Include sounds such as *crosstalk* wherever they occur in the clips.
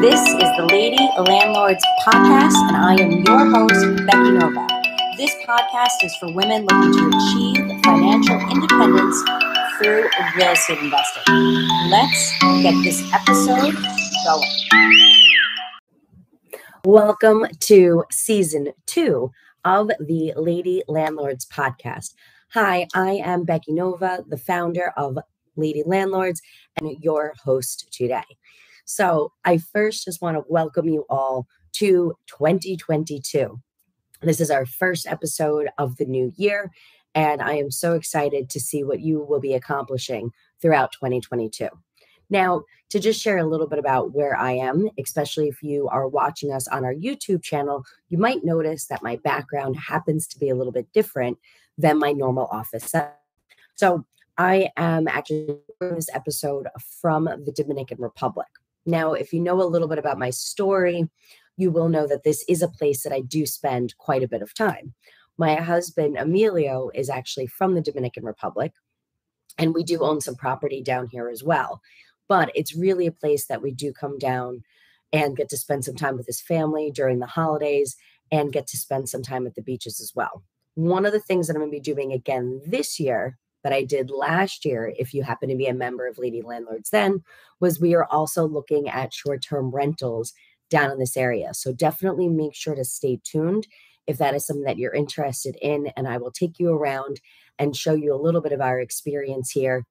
This is the Lady Landlords Podcast, and I am your host, Becky Nova. This podcast is for women looking to achieve financial independence through real estate investing. Let's get this episode going. Welcome to season two of the Lady Landlords Podcast. Hi, I am Becky Nova, the founder of Lady Landlords, and your host today. So, I first just want to welcome you all to 2022. This is our first episode of the new year, and I am so excited to see what you will be accomplishing throughout 2022. Now, to just share a little bit about where I am, especially if you are watching us on our YouTube channel, you might notice that my background happens to be a little bit different than my normal office So, I am actually this episode from the Dominican Republic. Now, if you know a little bit about my story, you will know that this is a place that I do spend quite a bit of time. My husband, Emilio, is actually from the Dominican Republic, and we do own some property down here as well. But it's really a place that we do come down and get to spend some time with his family during the holidays and get to spend some time at the beaches as well. One of the things that I'm going to be doing again this year that I did last year, if you happen to be a member of Lady Landlords then, was we are also looking at short term rentals down in this area. So definitely make sure to stay tuned if that is something that you're interested in. And I will take you around and show you a little bit of our experience here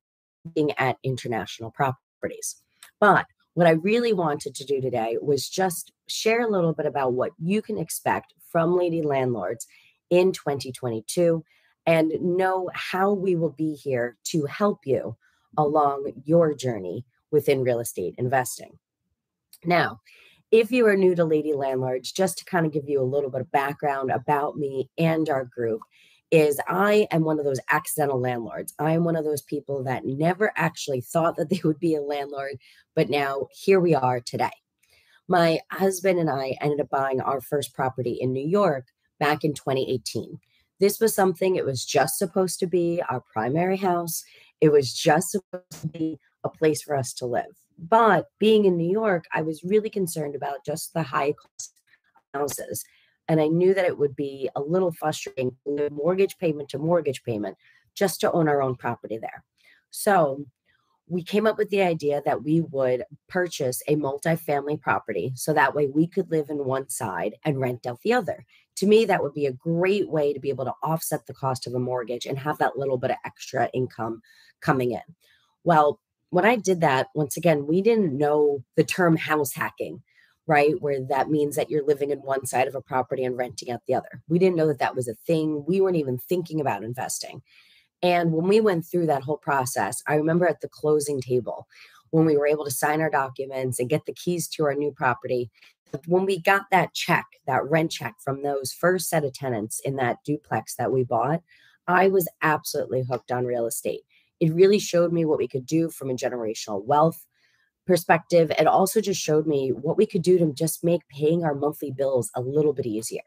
looking at international properties. But what I really wanted to do today was just share a little bit about what you can expect from Lady Landlords in 2022 and know how we will be here to help you along your journey within real estate investing. Now, if you are new to Lady Landlords, just to kind of give you a little bit of background about me and our group, is I am one of those accidental landlords. I am one of those people that never actually thought that they would be a landlord, but now here we are today. My husband and I ended up buying our first property in New York back in 2018. This was something, it was just supposed to be our primary house. It was just supposed to be a place for us to live. But being in New York, I was really concerned about just the high cost houses. And I knew that it would be a little frustrating, mortgage payment to mortgage payment, just to own our own property there. So we came up with the idea that we would purchase a multifamily property so that way we could live in one side and rent out the other. To me, that would be a great way to be able to offset the cost of a mortgage and have that little bit of extra income coming in. Well, when I did that, once again, we didn't know the term house hacking, right? Where that means that you're living in one side of a property and renting out the other. We didn't know that that was a thing. We weren't even thinking about investing. And when we went through that whole process, I remember at the closing table when we were able to sign our documents and get the keys to our new property. When we got that check, that rent check from those first set of tenants in that duplex that we bought, I was absolutely hooked on real estate. It really showed me what we could do from a generational wealth perspective. It also just showed me what we could do to just make paying our monthly bills a little bit easier.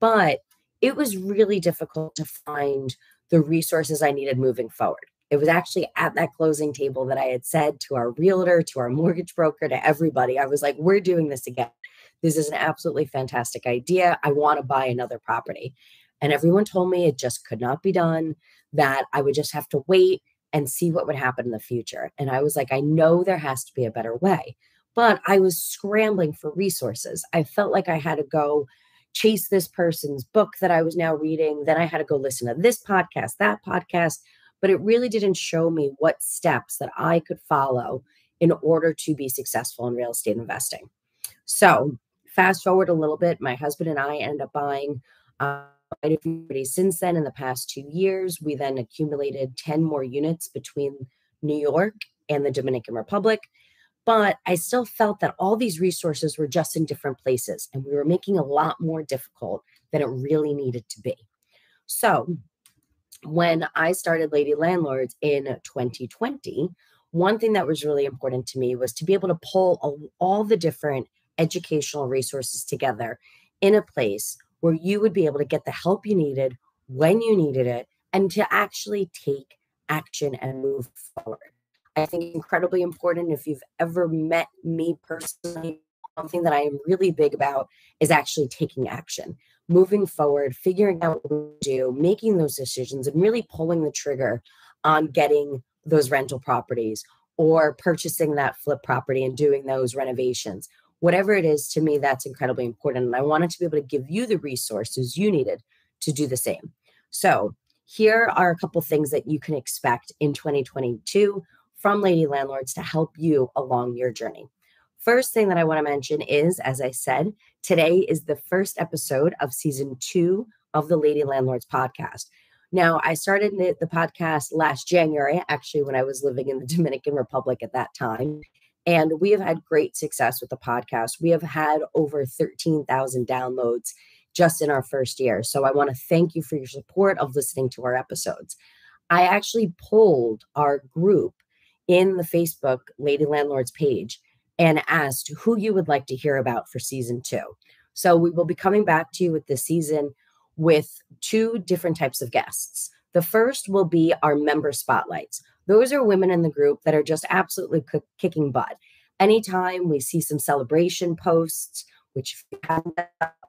But it was really difficult to find the resources I needed moving forward. It was actually at that closing table that I had said to our realtor, to our mortgage broker, to everybody, I was like, we're doing this again. This is an absolutely fantastic idea. I want to buy another property. And everyone told me it just could not be done, that I would just have to wait and see what would happen in the future. And I was like, I know there has to be a better way. But I was scrambling for resources. I felt like I had to go chase this person's book that I was now reading. Then I had to go listen to this podcast, that podcast. But it really didn't show me what steps that I could follow in order to be successful in real estate investing. So, fast forward a little bit, my husband and I ended up buying uh, quite a few since then. In the past two years, we then accumulated 10 more units between New York and the Dominican Republic. But I still felt that all these resources were just in different places and we were making a lot more difficult than it really needed to be. So hmm. when I started Lady Landlords in 2020, one thing that was really important to me was to be able to pull all the different educational resources together in a place where you would be able to get the help you needed when you needed it and to actually take action and move forward. I think incredibly important. If you've ever met me personally something that I am really big about is actually taking action, moving forward, figuring out what to do, making those decisions, and really pulling the trigger on getting those rental properties or purchasing that flip property and doing those renovations. Whatever it is, to me, that's incredibly important. And I wanted to be able to give you the resources you needed to do the same. So, here are a couple things that you can expect in 2022 from Lady Landlords to help you along your journey. First thing that I want to mention is, as I said, today is the first episode of season two of the Lady Landlords podcast. Now, I started the, podcast last January, actually, when I was living in the *laughs* Dominican Republic at that time. And we have had great success with the podcast. We have had over 13,000 downloads just in our first year. So I want to thank you for your support of listening to our episodes. I actually polled our group in the Facebook Lady Landlords page and asked who you would like to hear about for season two. So we will be coming back to you with this season with two different types of guests. The first will be our member spotlights. Those are women in the group that are just absolutely c- kicking butt. Anytime we see some celebration posts, which I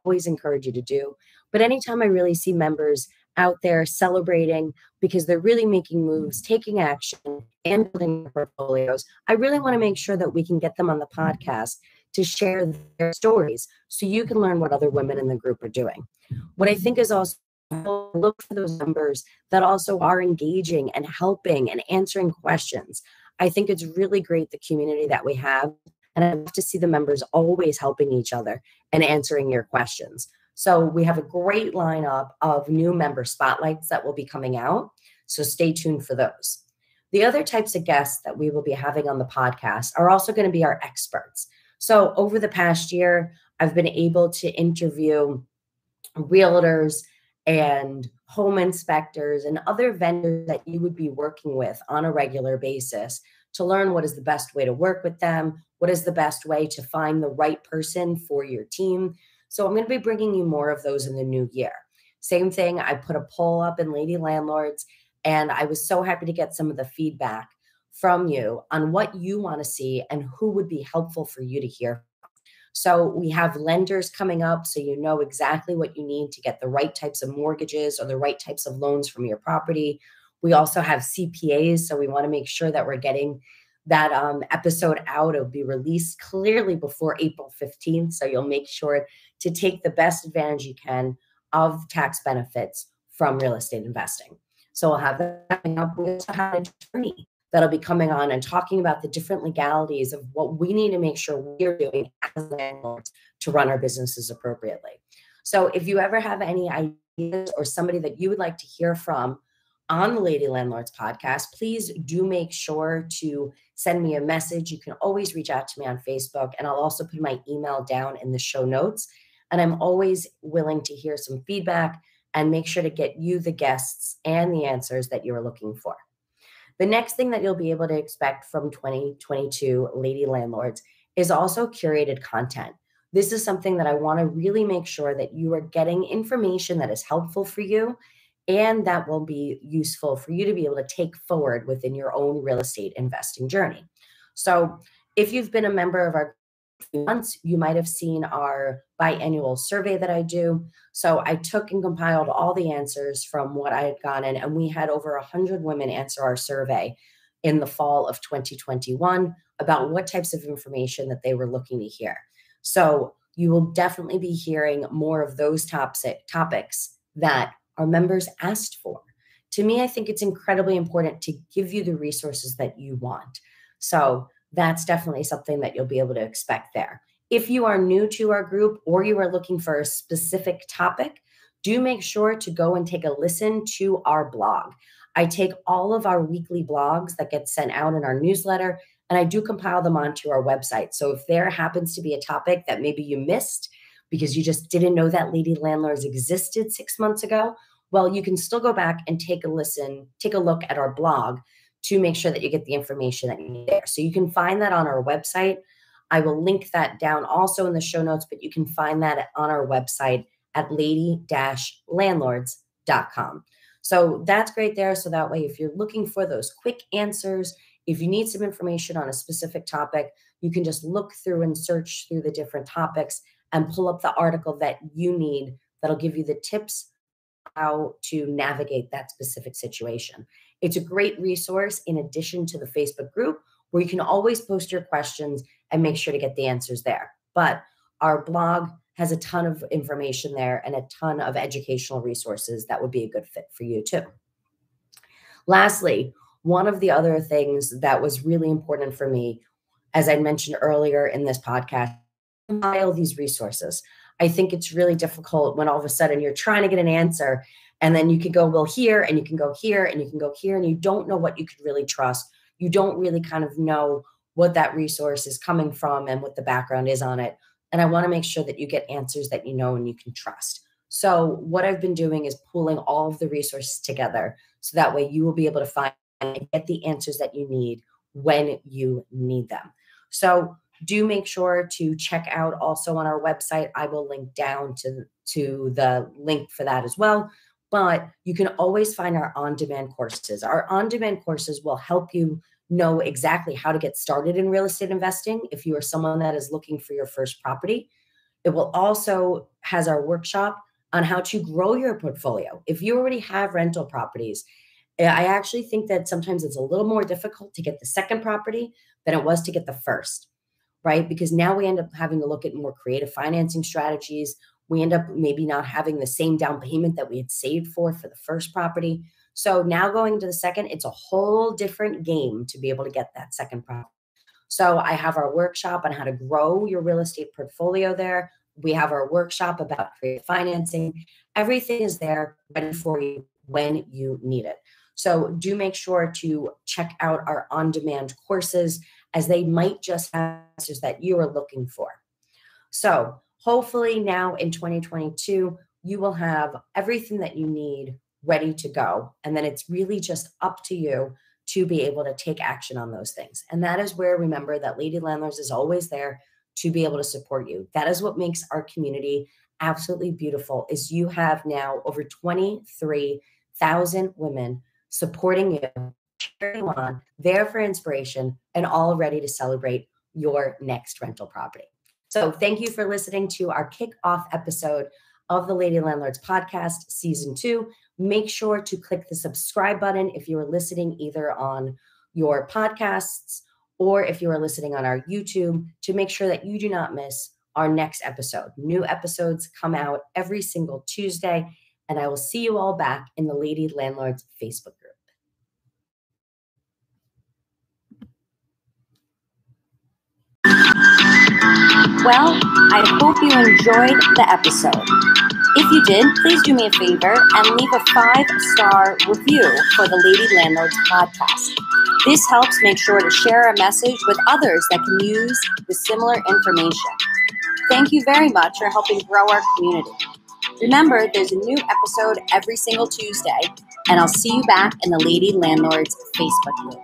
always encourage you to do, but anytime I really see members out there celebrating because they're really making moves, mm-hmm. taking action, and building portfolios. I really want to make sure that we can get them on the podcast to share their stories so you can learn what other women in the group are doing. What I think is also look for those members that also are engaging and helping and answering questions. I think it's really great the community that we have. And I love to see the members always helping each other and answering your questions. So we have a great lineup of new member spotlights that will be coming out. So stay tuned for those. The other types of guests that we will be having on the podcast are also going to be our experts. So over the past year, I've been able to interview realtors and home inspectors and other vendors that you would be working with on a regular basis to learn what is the best way to work with them, what is the best way to find the right person for your team so I'm going to be bringing you more of those in the new year. Same thing, I put a poll up in Lady Landlords, and I was so happy to get some of the feedback from you on what you want to see and who would be helpful for you to hear. So we have lenders coming up, so you know exactly what you need to get the right types of mortgages or the right types of loans from your property. We also have CPAs, so we want to make sure that we're getting that um, episode out. It'll be released clearly before April 15th. So you'll make sure to take the best advantage you can of tax benefits from real estate investing. So we'll have that coming up. We also have an attorney that'll be coming on and talking about the different legalities of what we need to make sure we're doing as landlords to run our businesses appropriately. So if you ever have any ideas or somebody that you would like to hear from on the Lady Landlords podcast, please do make sure to send me a message. You can always reach out to me on Facebook, and I'll also put my email down in the show notes. And I'm always willing to hear some feedback and make sure to get you the guests and the answers that you're looking for. The next thing that you'll be able to expect from 2022 Lady Landlords is also curated content. This is something that I want to really make sure that you are getting information that is helpful for you and that will be useful for you to be able to take forward within your own real estate investing journey. So, if you've been a member of our months, you might have seen our biannual survey that I do. So, I took and compiled all the answers from what I had gotten, and we had over 100 women answer our survey in the fall of 2021 about what types of information that they were looking to hear. So, you will definitely be hearing more of those topics that our members asked for. To me, I think it's incredibly important to give you the resources that you want. So that's definitely something that you'll be able to expect there. If you are new to our group or you are looking for a specific topic, do make sure to go and take a listen to our blog. I take all of our weekly blogs that get sent out in our newsletter and I do compile them onto our website. So if there happens to be a topic that maybe you missed because you just didn't know that Lady Landlords existed six months ago, well, you can still go back and take a listen, take a look at our blog to make sure that you get the information that you need there. So you can find that on our website. I will link that down also in the show notes, but you can find that on our website at lady-landlords.com. So that's great there. So that way, if you're looking for those quick answers If you need some information on a specific topic, you can just look through and search through the different topics and pull up the article that you need that'll give you the tips how to navigate that specific situation. It's a great resource in addition to the Facebook group where you can always post your questions and make sure to get the answers there. But our blog has a ton of information there and a ton of educational resources that would be a good fit for you too. Lastly, one of the other things that was really important for me, as I mentioned earlier in this podcast, compile these resources. I think it's really difficult when all of a sudden you're trying to get an answer and then you can go, well, here and you can go here and you can go here and you don't know what you could really trust. You don't really kind of know what that resource is coming from and what the background is on it. And I want to make sure that you get answers that you know and you can trust. So, what I've been doing is pooling all of the resources together so that way you will be able to find and get the answers that you need when you need them. So, do make sure to check out also on our website. I will link down to, to the link for that as well. But you can always find our on demand courses. Our on demand courses will help you know exactly how to get started in real estate investing if you are someone that is looking for your first property. It will also has our workshop on how to grow your portfolio. If you already have rental properties, eh, I actually think that sometimes it's a little more difficult to get the second property than it was to get the first right? Because now we end up having to look at more creative financing strategies. We end up maybe not having the same down payment that we had saved for for the first property. So now going to the second, it's a whole different game to be able to get that second property. So I have our workshop on how to grow your real estate portfolio there. We have our workshop about creative financing. Everything is there ready for you when you need it. So do make sure to check out our on demand courses as they might just have answers that you are looking for. So, hopefully, now in 2022, you will have everything that you need ready to go. And then it's really just up to you to be able to take action on those things. And that is where remember that Lady Landlords is always there to be able to support you. That is what makes our community absolutely beautiful is you have now over 23,000 women supporting you on, there for inspiration, and all ready to celebrate your next rental property. So, thank you for listening to our kickoff episode of the Lady Landlords podcast, season two. Make sure to click the subscribe button if you are listening either on your podcasts or if you are listening on our YouTube to make sure that you do not miss our next episode. New episodes come out every single Tuesday, and I will see you all back in the Lady Landlords Facebook group. Well, I hope you enjoyed the episode. If you did, please do me a favor and leave a five star review for the Lady Landlords podcast. This helps make sure to share a message with others that can use the similar information. Thank you very much for helping grow our community. Remember, there's a new episode every single Tuesday, and I'll see you back in the Lady Landlords Facebook group.